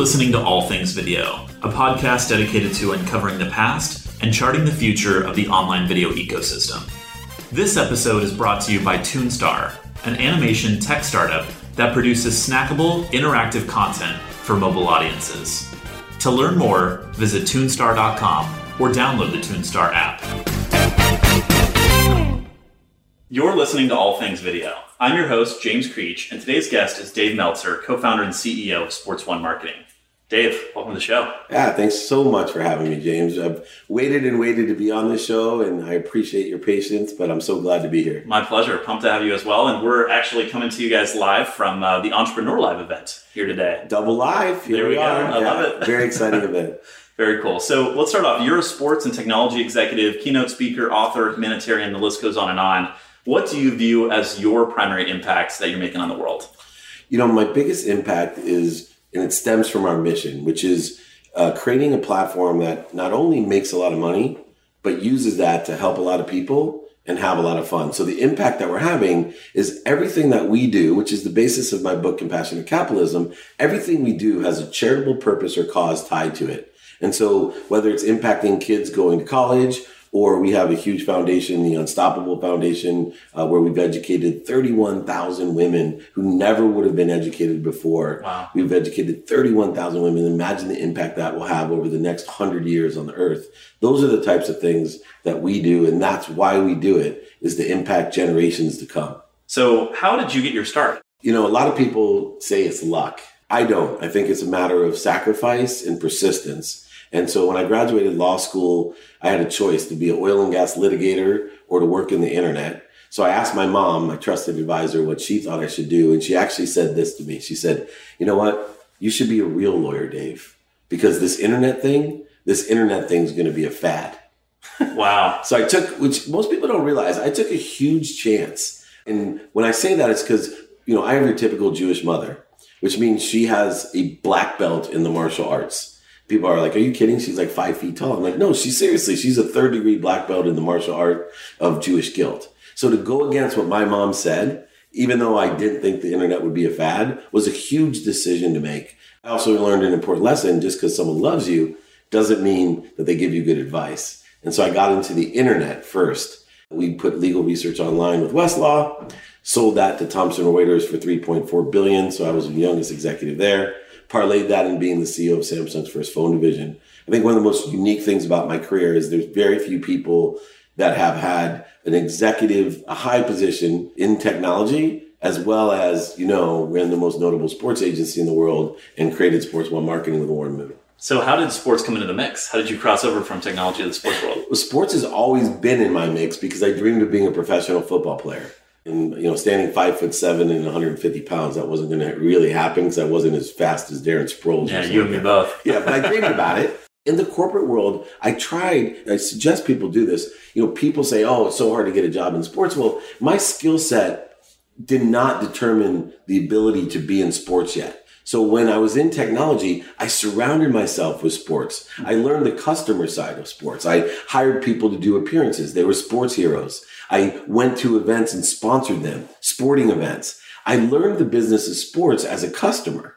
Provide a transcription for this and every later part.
listening to All Things Video, a podcast dedicated to uncovering the past and charting the future of the online video ecosystem. This episode is brought to you by Toonstar, an animation tech startup that produces snackable, interactive content for mobile audiences. To learn more, visit toonstar.com or download the Toonstar app. You're listening to All Things Video. I'm your host, James Creech, and today's guest is Dave Meltzer, co founder and CEO of Sports One Marketing. Dave, welcome to the show. Yeah, thanks so much for having me, James. I've waited and waited to be on this show, and I appreciate your patience, but I'm so glad to be here. My pleasure. Pumped to have you as well. And we're actually coming to you guys live from uh, the Entrepreneur Live event here today. Double live. Here there we, we go. are. I yeah, love it. Very exciting event. Very cool. So let's start off. You're a sports and technology executive, keynote speaker, author, humanitarian, the list goes on and on. What do you view as your primary impacts that you're making on the world? You know, my biggest impact is and it stems from our mission, which is uh, creating a platform that not only makes a lot of money, but uses that to help a lot of people and have a lot of fun. So the impact that we're having is everything that we do, which is the basis of my book, Compassionate Capitalism, everything we do has a charitable purpose or cause tied to it. And so whether it's impacting kids going to college or we have a huge foundation, the Unstoppable Foundation, uh, where we've educated 31,000 women who never would have been educated before. Wow. We've educated 31,000 women. Imagine the impact that will have over the next 100 years on the earth. Those are the types of things that we do, and that's why we do it, is to impact generations to come. So, how did you get your start? You know, a lot of people say it's luck. I don't. I think it's a matter of sacrifice and persistence. And so when I graduated law school, I had a choice to be an oil and gas litigator or to work in the internet. So I asked my mom, my trusted advisor, what she thought I should do. And she actually said this to me. She said, you know what? You should be a real lawyer, Dave, because this internet thing, this internet thing is going to be a fad. Wow. so I took, which most people don't realize, I took a huge chance. And when I say that, it's because, you know, I have your typical Jewish mother, which means she has a black belt in the martial arts. People are like, are you kidding? She's like five feet tall. I'm like, no, she's seriously, she's a third degree black belt in the martial art of Jewish guilt. So to go against what my mom said, even though I didn't think the internet would be a fad, was a huge decision to make. I also learned an important lesson just because someone loves you doesn't mean that they give you good advice. And so I got into the internet first. We put legal research online with Westlaw, sold that to Thomson Reuters for 3.4 billion. So I was the youngest executive there. Parlayed that in being the CEO of Samsung's first phone division. I think one of the most unique things about my career is there's very few people that have had an executive, a high position in technology, as well as, you know, ran the most notable sports agency in the world and created Sports One Marketing with Warren Moon. So, how did sports come into the mix? How did you cross over from technology to the sports world? Well, sports has always been in my mix because I dreamed of being a professional football player. And, you know, standing five foot seven and 150 pounds, that wasn't going to really happen because I wasn't as fast as Darren Sproles. Yeah, you and me both. yeah, but I dreamed about it. In the corporate world, I tried, I suggest people do this. You know, people say, oh, it's so hard to get a job in sports. Well, my skill set did not determine the ability to be in sports yet. So when I was in technology, I surrounded myself with sports. I learned the customer side of sports. I hired people to do appearances. They were sports heroes. I went to events and sponsored them, sporting events. I learned the business of sports as a customer.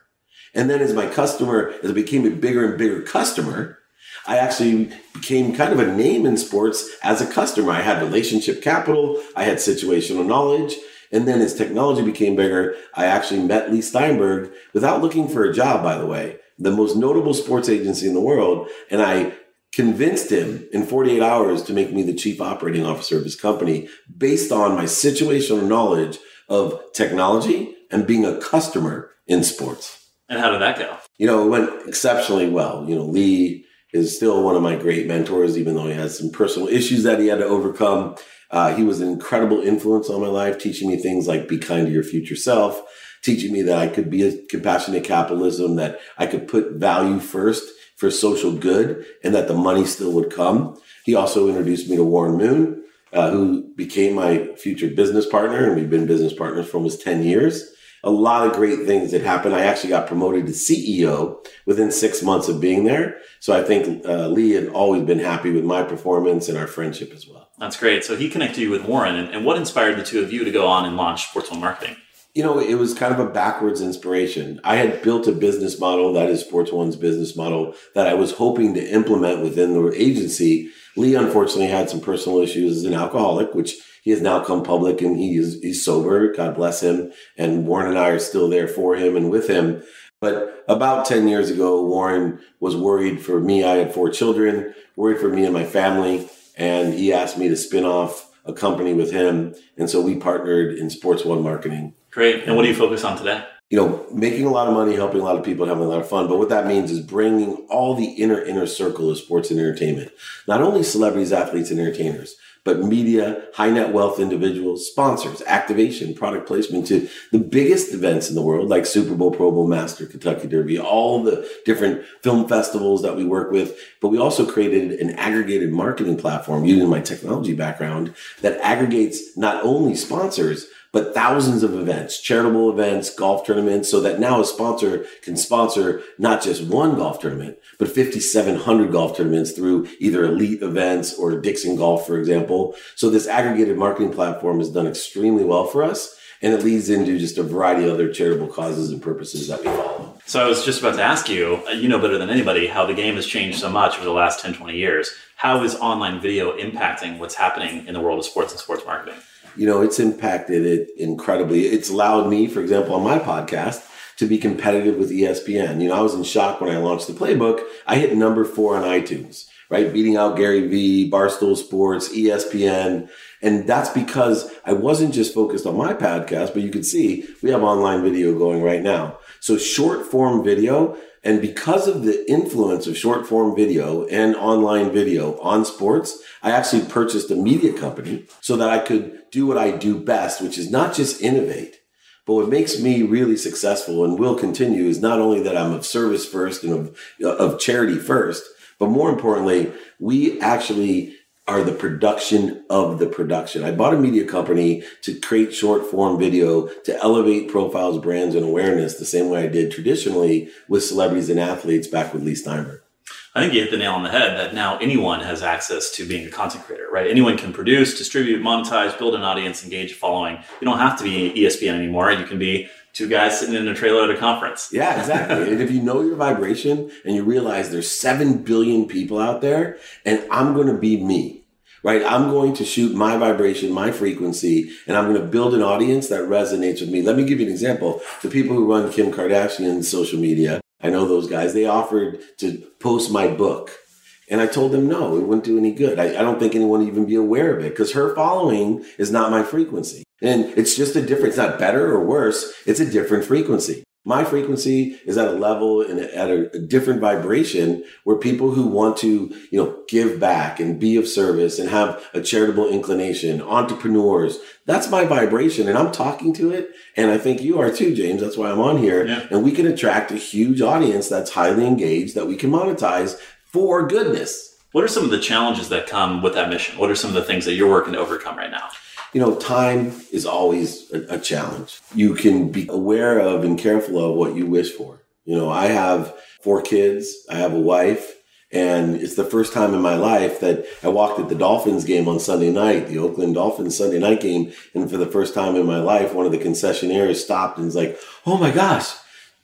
And then as my customer, as I became a bigger and bigger customer, I actually became kind of a name in sports as a customer. I had relationship capital. I had situational knowledge. And then as technology became bigger, I actually met Leigh Steinberg without looking for a job, by the way, the most notable sports agency in the world. And I convinced him in 48 hours to make me the chief operating officer of his company based on my situational knowledge of technology and being a customer in sports. And how did that go? You know, it went exceptionally well. You know, Leigh is still one of my great mentors, even though he has some personal issues that he had to overcome. Uh, he was an incredible influence on my life, teaching me things like be kind to your future self, teaching me that I could be a compassionate capitalism, that I could put value first for social good, and that the money still would come. He also introduced me to Warren Moon, uh, who became my future business partner, and we've been business partners for almost 10 years a lot of great things that happened. I actually got promoted to CEO within six months of being there. So I think uh, Leigh had always been happy with my performance and our friendship as well. That's great. So he connected you with Warren. And, and what inspired the two of you to go on and launch Sports One Marketing? You know, it was kind of a backwards inspiration. I had built a business model that is Sports One's business model that I was hoping to implement within the agency. Leigh unfortunately had some personal issues as an alcoholic, which he has now come public and he is, he's sober. God bless him. And Warren and I are still there for him and with him. But about 10 years ago, Warren was worried for me. I had four children, worried for me and my family. And he asked me to spin off a company with him. And so we partnered in Sports One marketing. Great. And what do you focus on today? You know, making a lot of money, helping a lot of people, having a lot of fun. But what that means is bringing all the inner, inner circle of sports and entertainment. Not only celebrities, athletes, and entertainers, but media, high net wealth individuals, sponsors, activation, product placement to the biggest events in the world, like Super Bowl, Pro Bowl, Master, Kentucky Derby, all the different film festivals that we work with. But we also created an aggregated marketing platform using my technology background that aggregates not only sponsors, but thousands of events, charitable events, golf tournaments, so that now a sponsor can sponsor not just one golf tournament, but 5,700 golf tournaments through either elite events or Dixon Golf, for example. So this aggregated marketing platform has done extremely well for us. And it leads into just a variety of other charitable causes and purposes that we follow. So I was just about to ask you, uh, you know better than anybody how the game has changed so much over the last 10, 20 years. How is online video impacting what's happening in the world of sports and sports marketing? You know, it's impacted it incredibly. It's allowed me, for example, on my podcast, to be competitive with ESPN. You know, I was in shock when I launched the playbook. I hit number four on iTunes, right? Beating out Gary Vee, Barstool Sports, ESPN. And that's because I wasn't just focused on my podcast, but you can see we have online video going right now. So short form video, and because of the influence of short form video and online video on sports, I actually purchased a media company so that I could do what I do best, which is not just innovate, but what makes me really successful and will continue is not only that I'm of service first and of, of charity first, but more importantly, we actually are the production of the production. I bought a media company to create short form video to elevate profiles, brands, and awareness the same way I did traditionally with celebrities and athletes back with Leigh Steinberg. I think you hit the nail on the head that now anyone has access to being a content creator, right? Anyone can produce, distribute, monetize, build an audience, engage a following. You don't have to be ESPN anymore. You can be two guys sitting in a trailer at a conference. Yeah, exactly. and if you know your vibration and you realize there's 7 billion people out there and I'm going to be me, right? I'm going to shoot my vibration, my frequency, and I'm going to build an audience that resonates with me. Let me give you an example. The people who run Kim Kardashian's social media, I know those guys, they offered to post my book. And I told them no, it wouldn't do any good. I, I don't think anyone would even be aware of it because her following is not my frequency. And it's just a different, it's not better or worse. It's a different frequency. My frequency is at a level and at a, a, different vibration where people who want to, you know, give back and be of service and have a charitable inclination, entrepreneurs, that's my vibration and I'm talking to it. And I think you are too, James. That's why I'm on here. Yeah. And we can attract a huge audience that's highly engaged that we can monetize for goodness. What are some of the challenges that come with that mission? What are some of the things that you're working to overcome right now? You know, time is always a, a, challenge. You can be aware of and careful of what you wish for. You know, I have four kids, I have a wife, and it's the first time in my life that I walked at the Dolphins game on Sunday night, the Oakland Dolphins Sunday night game. And for the first time in my life, one of the concessionaires stopped and was like, Oh my gosh,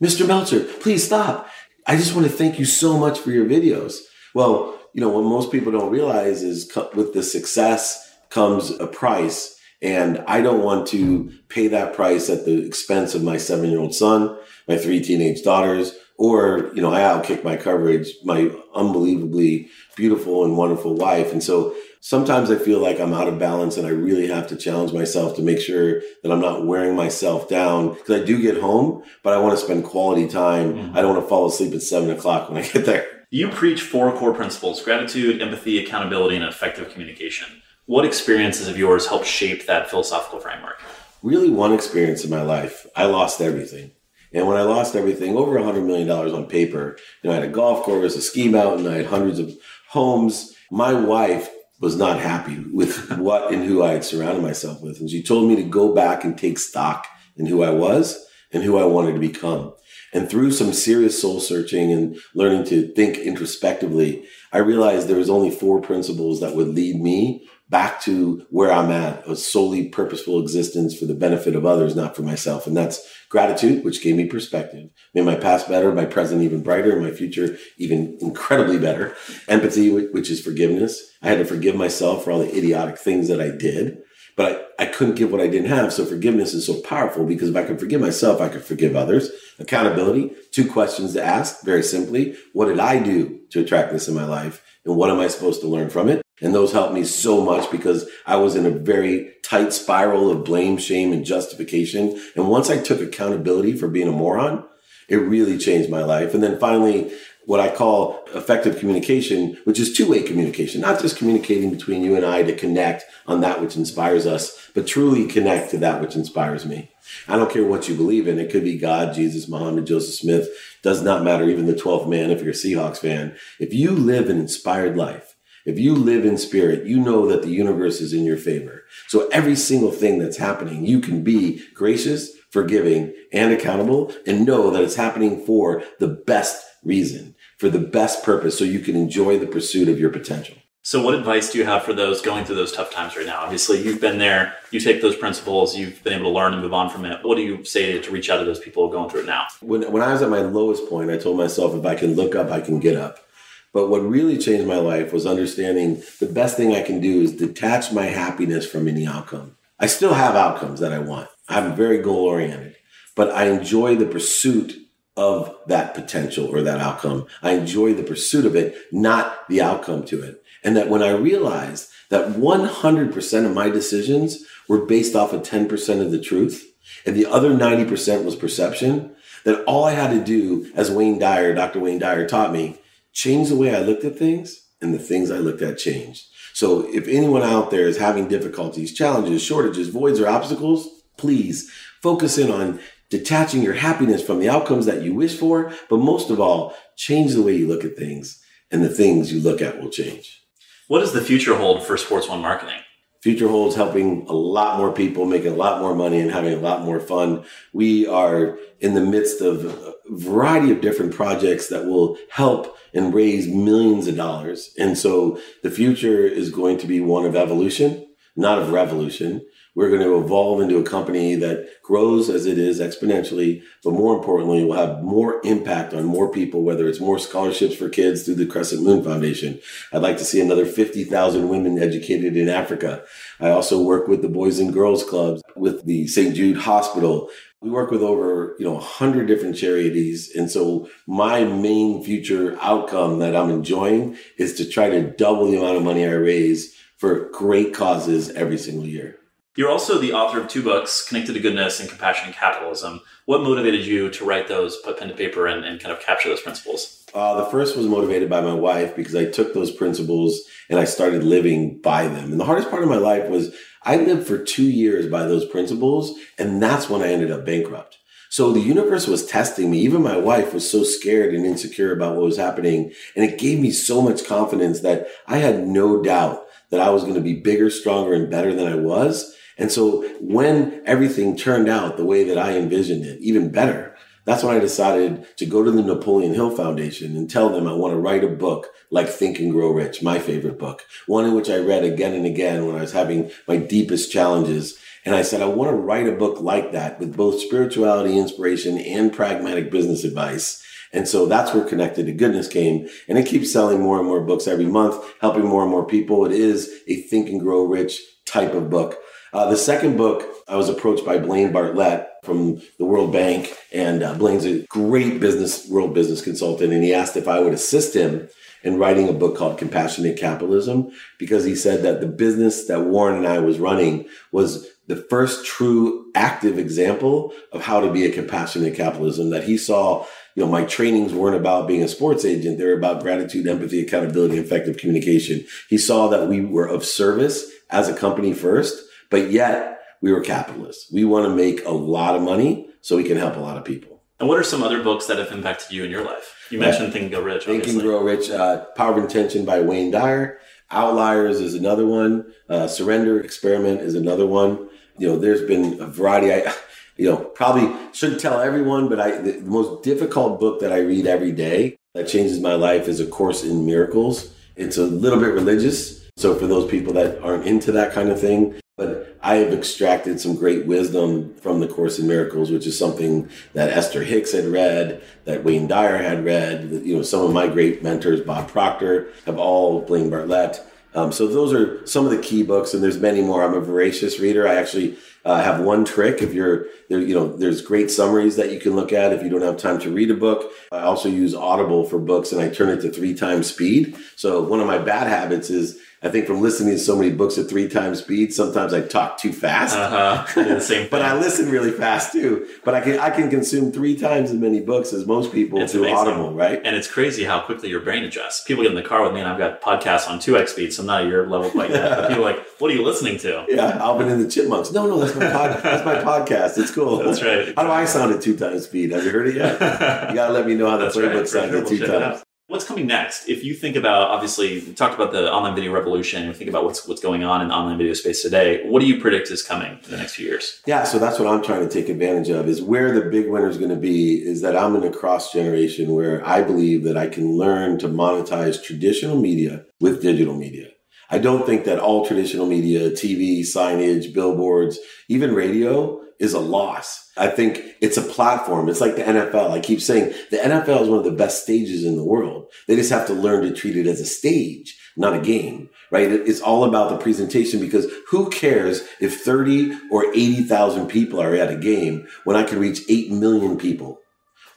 Mr. Meltzer, please stop. I just want to thank you so much for your videos. Well, you know, what most people don't realize is with the success comes a price and I don't want to pay that price at the expense of my seven year old son, my three teenage daughters, or, you know, I outkick my coverage, my unbelievably beautiful and wonderful wife. And so sometimes I feel like I'm out of balance and I really have to challenge myself to make sure that I'm not wearing myself down because I do get home, but I want to spend quality time. Mm-hmm. I don't want to fall asleep at seven o'clock when I get there. You preach four core principles gratitude, empathy, accountability, and effective communication. What experiences of yours helped shape that philosophical framework? Really, one experience in my life, I lost everything. And when I lost everything, over a $100 million on paper, you know, I had a golf course, a ski mountain, I had hundreds of homes. My wife was not happy with what and who I had surrounded myself with. And she told me to go back and take stock in who I was and who I wanted to become. And through some serious soul searching and learning to think introspectively, I realized there was only four principles that would lead me back to where I'm at, a solely purposeful existence for the benefit of others, not for myself. And that's gratitude, which gave me perspective, made my past better, my present even brighter, and my future even incredibly better. Empathy, which is forgiveness. I had to forgive myself for all the idiotic things that I did, but I, I couldn't give what I didn't have. So forgiveness is so powerful because if I can forgive myself, I can forgive others. Accountability, two questions to ask very simply. What did I do to attract this in my life? And what am I supposed to learn from it? And those helped me so much because I was in a very tight spiral of blame, shame, and justification. And once I took accountability for being a moron, it really changed my life. And then finally, what I call effective communication, which is two way communication, not just communicating between you and I to connect on that which inspires us, but truly connect to that which inspires me. I don't care what you believe in. It could be God, Jesus, Muhammad, Joseph Smith. Does not matter. Even the 12th man, if you're a Seahawks fan. If you live an inspired life, if you live in spirit, you know that the universe is in your favor. So every single thing that's happening, you can be gracious, forgiving, and accountable and know that it's happening for the best reason, for the best purpose, so you can enjoy the pursuit of your potential. So, what advice do you have for those going through those tough times right now? Obviously, you've been there, you take those principles, you've been able to learn and move on from it. What do you say to reach out to those people going through it now? When, when I was at my lowest point, I told myself if I can look up, I can get up. But what really changed my life was understanding the best thing I can do is detach my happiness from any outcome. I still have outcomes that I want. I'm very goal oriented, but I enjoy the pursuit of that potential or that outcome. I enjoy the pursuit of it, not the outcome to it. And that when I realized that 100% of my decisions were based off of 10% of the truth and the other 90% was perception, that all I had to do, as Wayne Dyer, Dr. Wayne Dyer taught me, changed the way I looked at things, and the things I looked at changed. So if anyone out there is having difficulties, challenges, shortages, voids, or obstacles, please focus in on detaching your happiness from the outcomes that you wish for, but most of all, change the way you look at things, and the things you look at will change. What does the future hold for Sports One marketing? Future holds helping a lot more people, making a lot more money, and having a lot more fun. We are in the midst of a variety of different projects that will help and raise millions of dollars. And so the future is going to be one of evolution, not of revolution. We're going to evolve into a company that grows as it is exponentially, but more importantly, will have more impact on more people, whether it's more scholarships for kids through the Crescent Moon Foundation. I'd like to see another 50,000 women educated in Africa. I also work with the Boys and Girls Clubs, with the St. Jude Hospital. We work with over, you know, 100 different charities. And so my main future outcome that I'm enjoying is to try to double the amount of money I raise for great causes every single year. You're also the author of two books, Connected to Goodness and Compassionate Capitalism. What motivated you to write those, put pen to paper, and, and kind of capture those principles? Uh, the first was motivated by my wife because I took those principles and I started living by them. And the hardest part of my life was I lived for two years by those principles, and that's when I ended up bankrupt. So the universe was testing me. Even my wife was so scared and insecure about what was happening. And it gave me so much confidence that I had no doubt that I was going to be bigger, stronger, and better than I was. And so when everything turned out the way that I envisioned it, even better, that's when I decided to go to the Napoleon Hill Foundation and tell them I want to write a book like Think and Grow Rich, my favorite book, one in which I read again and again when I was having my deepest challenges. And I said, I want to write a book like that with both spirituality, inspiration, and pragmatic business advice. And so that's where Connected to Goodness came. And it keeps selling more and more books every month, helping more and more people. It is a Think and Grow Rich type of book. Uh, the second book, I was approached by Blaine Bartlett from the World Bank, and uh, Blaine's a great business, world business consultant, and he asked if I would assist him in writing a book called Compassionate Capitalism because he said that the business that Warren and I was running was the first true active example of how to be a compassionate capitalism that he saw you know my trainings weren't about being a sports agent they were about gratitude empathy accountability effective communication. He saw that we were of service as a company first but yet we were capitalists. We want to make a lot of money so we can help a lot of people. And what are some other books that have impacted you in your life? You mentioned Think and Grow Rich. Think and Grow Rich, uh, Power of Intention by Wayne Dyer. Outliers is another one. Uh, Surrender Experiment is another one. You know, there's been a variety. I, you know, probably shouldn't tell everyone, but I the, the most difficult book that I read every day that changes my life is A Course in Miracles. It's a little bit religious. So for those people that aren't into that kind of thing, but I have extracted some great wisdom from the Course in Miracles, which is something that Esther Hicks had read, that Wayne Dyer had read. That, You know, some of my great mentors, Bob Proctor, have all Blaine Bartlett. Um, so those are some of the key books, and there's many more. I'm a voracious reader. I actually uh, have one trick. If you're there, you know, there's great summaries that you can look at if you don't have time to read a book. I also use Audible for books, and I turn it to three times speed. So one of my bad habits is I think from listening to so many books at three times speed, sometimes I talk too fast. Uh-huh. But I listen really fast too. But I can I can consume three times as many books as most people It's through amazing. Audible, right? And it's crazy how quickly your brain adjusts. People get in the car with me, and I've got podcasts on 2x speed, so I'm not at your level quite yet. But people are like, what are you listening to? Yeah, Alvin and the Chipmunks. No, no, that's my pod, that's my podcast. It's cool. That's right. How do I sound at two times speed? Have you heard it yet? You gotta let me know how the That's right. playbook For sounds at two times. What's coming next? If you think about, obviously, we talked about the online video revolution. We think about what's what's going on in the online video space today. What do you predict is coming in the next few years? Yeah, so that's what I'm trying to take advantage of. Is where the big winner is going to be. Is that I'm in a cross generation where I believe that I can learn to monetize traditional media with digital media. I don't think that all traditional media, TV, signage, billboards, even radio is a loss. I think it's a platform. It's like the NFL. I keep saying the NFL is one of the best stages in the world. They just have to learn to treat it as a stage, not a game, right? It's all about the presentation because who cares if 30 or 80,000 people are at a game when I can reach 8 million people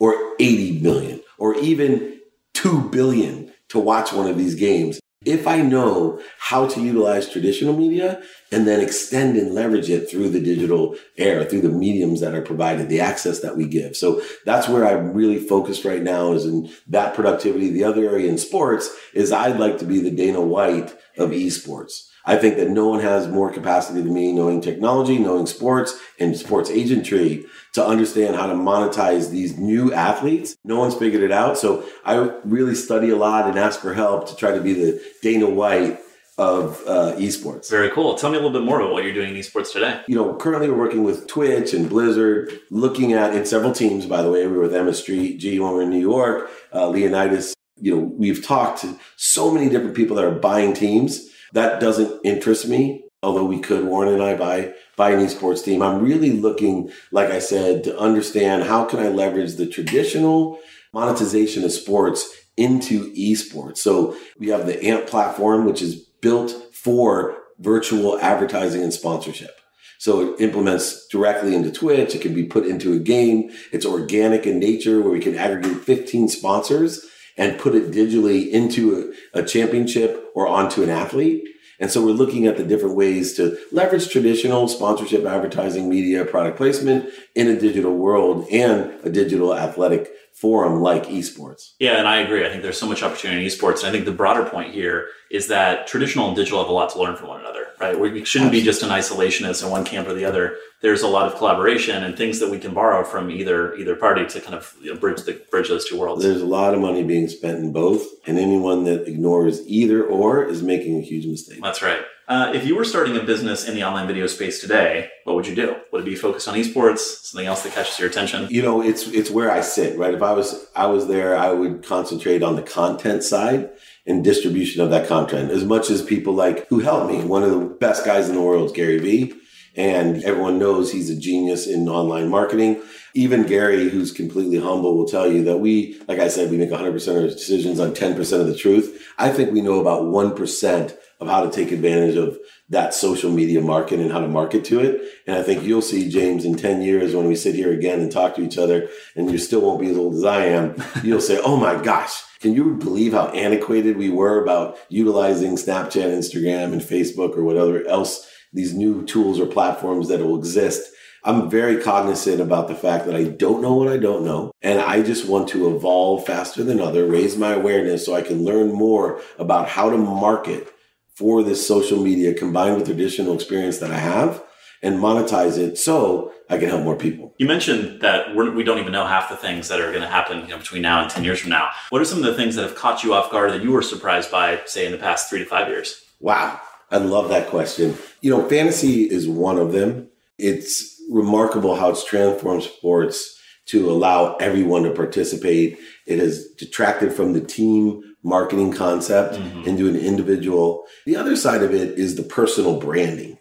or 80 million or even 2 billion to watch one of these games. If I know how to utilize traditional media and then extend and leverage it through the digital era, through the mediums that are provided, the access that we give. So that's where I'm really focused right now is in that productivity. The other area in sports is I'd like to be the Dana White of esports. I think that no one has more capacity than me knowing technology, knowing sports and sports agentry to understand how to monetize these new athletes. No one's figured it out. So I really study a lot and ask for help to try to be the Dana White of uh, esports. Very cool. Tell me a little bit more about what you're doing in esports today. You know, currently we're working with Twitch and Blizzard, looking at in several teams. By the way, we were with Emma Street, G when we were in New York, uh, Leonidas. You know, we've talked to so many different people that are buying teams. That doesn't interest me. Although we could, Warren and I buy buy an esports team. I'm really looking, like I said, to understand how can I leverage the traditional monetization of sports into esports. So we have the AMP platform, which is built for virtual advertising and sponsorship. So it implements directly into Twitch. It can be put into a game. It's organic in nature where we can aggregate 15 sponsors and put it digitally into a, a championship or onto an athlete. And so we're looking at the different ways to leverage traditional sponsorship, advertising, media, product placement in a digital world and a digital athletic forum like esports. Yeah, and I agree. I think there's so much opportunity in esports. And I think the broader point here is that traditional and digital have a lot to learn from one another, right? We shouldn't be just an isolationist in one camp or the other. There's a lot of collaboration and things that we can borrow from either either party to kind of you know, bridge the bridge those two worlds. There's a lot of money being spent in both, and anyone that ignores either or is making a huge mistake. That's right. Uh, if you were starting a business in the online video space today, what would you do? Would it be focused on esports? Something else that catches your attention? You know, it's it's where I sit, right? If I was I was there, I would concentrate on the content side and distribution of that content. As much as people like who helped me, one of the best guys in the world Gary Vee, and everyone knows he's a genius in online marketing. Even Gary, who's completely humble, will tell you that we, like I said, we make 100% of our decisions on 10% of the truth. I think we know about 1% of how to take advantage of that social media market and how to market to it. And I think you'll see, James, in 10 years when we sit here again and talk to each other, and you still won't be as old as I am, you'll say, oh my gosh, can you believe how antiquated we were about utilizing Snapchat, Instagram, and Facebook or whatever else, these new tools or platforms that will exist? I'm very cognizant about the fact that I don't know what I don't know. And I just want to evolve faster than other, raise my awareness so I can learn more about how to market for this social media combined with traditional experience that I have and monetize it so I can help more people. You mentioned that we're, we don't even know half the things that are going to happen you know, between now and 10 years from now. What are some of the things that have caught you off guard that you were surprised by, say, in the past three to five years? Wow. I love that question. You know, fantasy is one of them. It's remarkable how it's transformed sports to allow everyone to participate. It has detracted from the team marketing concept mm-hmm. into an individual. The other side of it is the personal branding.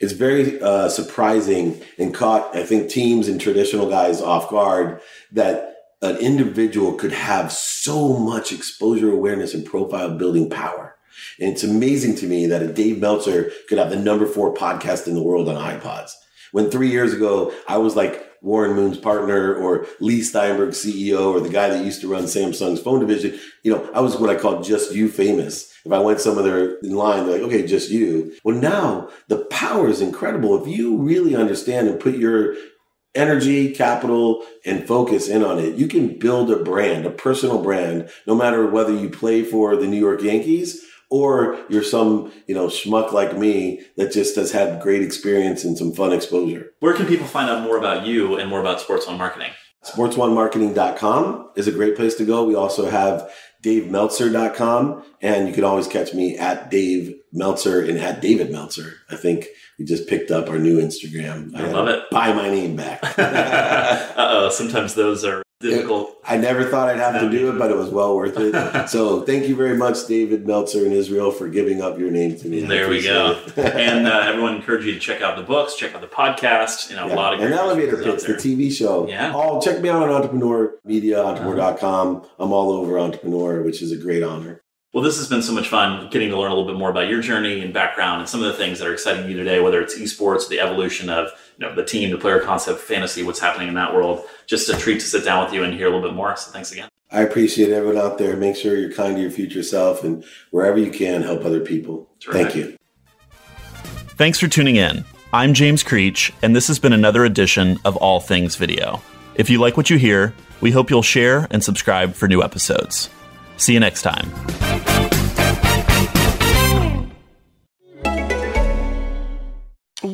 It's very uh, surprising and caught, I think, teams and traditional guys off guard that an individual could have so much exposure, awareness, and profile building power. And it's amazing to me that a Dave Meltzer could have the number four podcast in the world on iPods. When three years ago, I was like Warren Moon's partner or Leigh Steinberg's CEO or the guy that used to run Samsung's phone division, you know, I was what I called just you famous. If I went some other in line, they're like, okay, just you. Well, now the power is incredible. If you really understand and put your energy, capital, and focus in on it, you can build a brand, a personal brand, no matter whether you play for the New York Yankees or you're some, you know, schmuck like me that just has had great experience and some fun exposure. Where can people find out more about you and more about Sports One Marketing? Sports1marketing.com is a great place to go. We also have davemeltzer.com and you can always catch me at Dave Meltzer and at David Meltzer. I think we just picked up our new Instagram. I, I love it. Buy my name back. uh oh, sometimes those are difficult. It, I never thought I'd have to do it, but it was well worth it. so thank you very much, David Meltzer in Israel, for giving up your name to me. There we go. and uh, everyone encourage you to check out the books, check out the podcast. You know, yeah. a lot of and elevator pitch, the TV show. Yeah. Oh, check me out on Entrepreneur Media, entrepreneur.com. I'm all over Entrepreneur, which is a great honor. Well, this has been so much fun getting to learn a little bit more about your journey and background and some of the things that are exciting you today, whether it's esports, the evolution of you know, the team, the player concept, fantasy, what's happening in that world. Just a treat to sit down with you and hear a little bit more. So thanks again. I appreciate everyone out there. Make sure you're kind to your future self and wherever you can, help other people. Thank you. Thanks for tuning in. I'm James Creech, and this has been another edition of All Things Video. If you like what you hear, we hope you'll share and subscribe for new episodes. See you next time.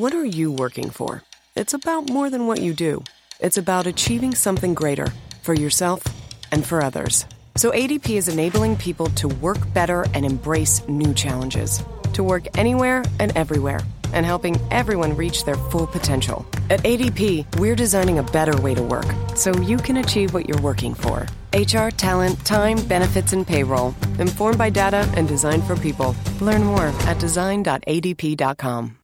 What are you working for? It's about more than what you do, it's about achieving something greater for yourself and for others. So ADP is enabling people to work better and embrace new challenges, to work anywhere and everywhere and helping everyone reach their full potential. At ADP, we're designing a better way to work so you can achieve what you're working for. HR, talent, time, benefits, and payroll. Informed by data and designed for people. Learn more at design.adp.com.